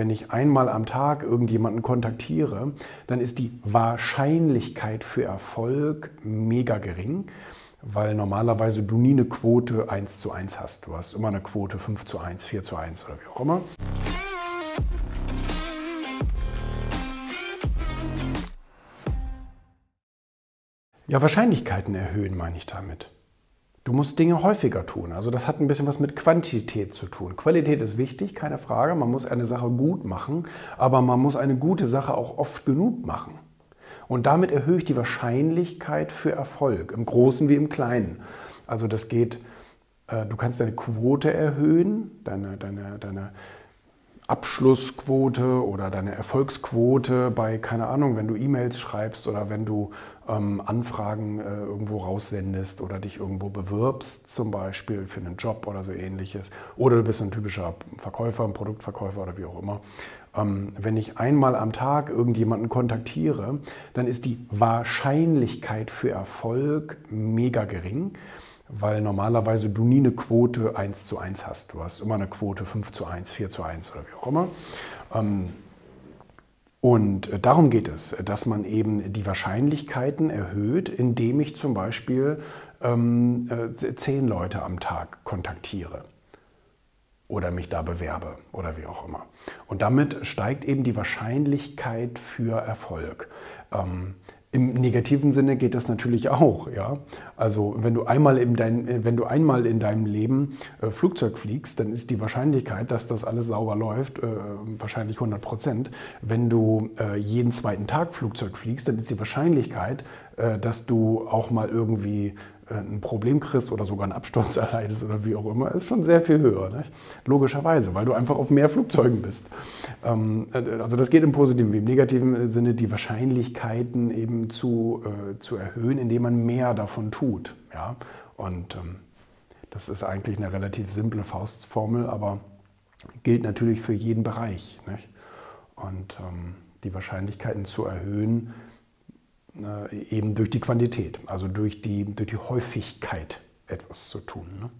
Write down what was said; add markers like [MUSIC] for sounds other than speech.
wenn ich einmal am Tag irgendjemanden kontaktiere, dann ist die Wahrscheinlichkeit für Erfolg mega gering, weil normalerweise du nie eine Quote 1 zu 1 hast. Du hast immer eine Quote 5 zu 1, 4 zu 1 oder wie auch immer. Ja, Wahrscheinlichkeiten erhöhen, meine ich damit. Du musst Dinge häufiger tun. Also das hat ein bisschen was mit Quantität zu tun. Qualität ist wichtig, keine Frage. Man muss eine Sache gut machen, aber man muss eine gute Sache auch oft genug machen. Und damit erhöhe ich die Wahrscheinlichkeit für Erfolg, im Großen wie im Kleinen. Also das geht, äh, du kannst deine Quote erhöhen, deine, deine, deine Abschlussquote oder deine Erfolgsquote bei, keine Ahnung, wenn du E-Mails schreibst oder wenn du ähm, Anfragen äh, irgendwo raussendest oder dich irgendwo bewirbst, zum Beispiel für einen Job oder so ähnliches. Oder du bist ein typischer Verkäufer, ein Produktverkäufer oder wie auch immer. Ähm, wenn ich einmal am Tag irgendjemanden kontaktiere, dann ist die Wahrscheinlichkeit für Erfolg mega gering weil normalerweise du nie eine Quote 1 zu 1 hast. Du hast immer eine Quote 5 zu 1, 4 zu 1 oder wie auch immer. Ähm, und äh, darum geht es, dass man eben die Wahrscheinlichkeiten erhöht, indem ich zum Beispiel ähm, äh, zehn Leute am Tag kontaktiere oder mich da bewerbe oder wie auch immer. Und damit steigt eben die Wahrscheinlichkeit für Erfolg. Ähm, im negativen Sinne geht das natürlich auch. Ja? Also wenn du, einmal in dein, wenn du einmal in deinem Leben äh, Flugzeug fliegst, dann ist die Wahrscheinlichkeit, dass das alles sauber läuft, äh, wahrscheinlich 100 Prozent. Wenn du äh, jeden zweiten Tag Flugzeug fliegst, dann ist die Wahrscheinlichkeit, äh, dass du auch mal irgendwie äh, ein Problem kriegst oder sogar einen Absturz [LAUGHS] erleidest oder wie auch immer, ist schon sehr viel höher. Nicht? Logischerweise, weil du einfach auf mehr Flugzeugen bist. Ähm, äh, also das geht im positiven wie im negativen Sinne, die Wahrscheinlichkeiten eben zu, äh, zu erhöhen, indem man mehr davon tut. Ja? Und ähm, das ist eigentlich eine relativ simple Faustformel, aber gilt natürlich für jeden Bereich. Nicht? Und ähm, die Wahrscheinlichkeiten zu erhöhen, äh, eben durch die Quantität, also durch die, durch die Häufigkeit etwas zu tun. Ne?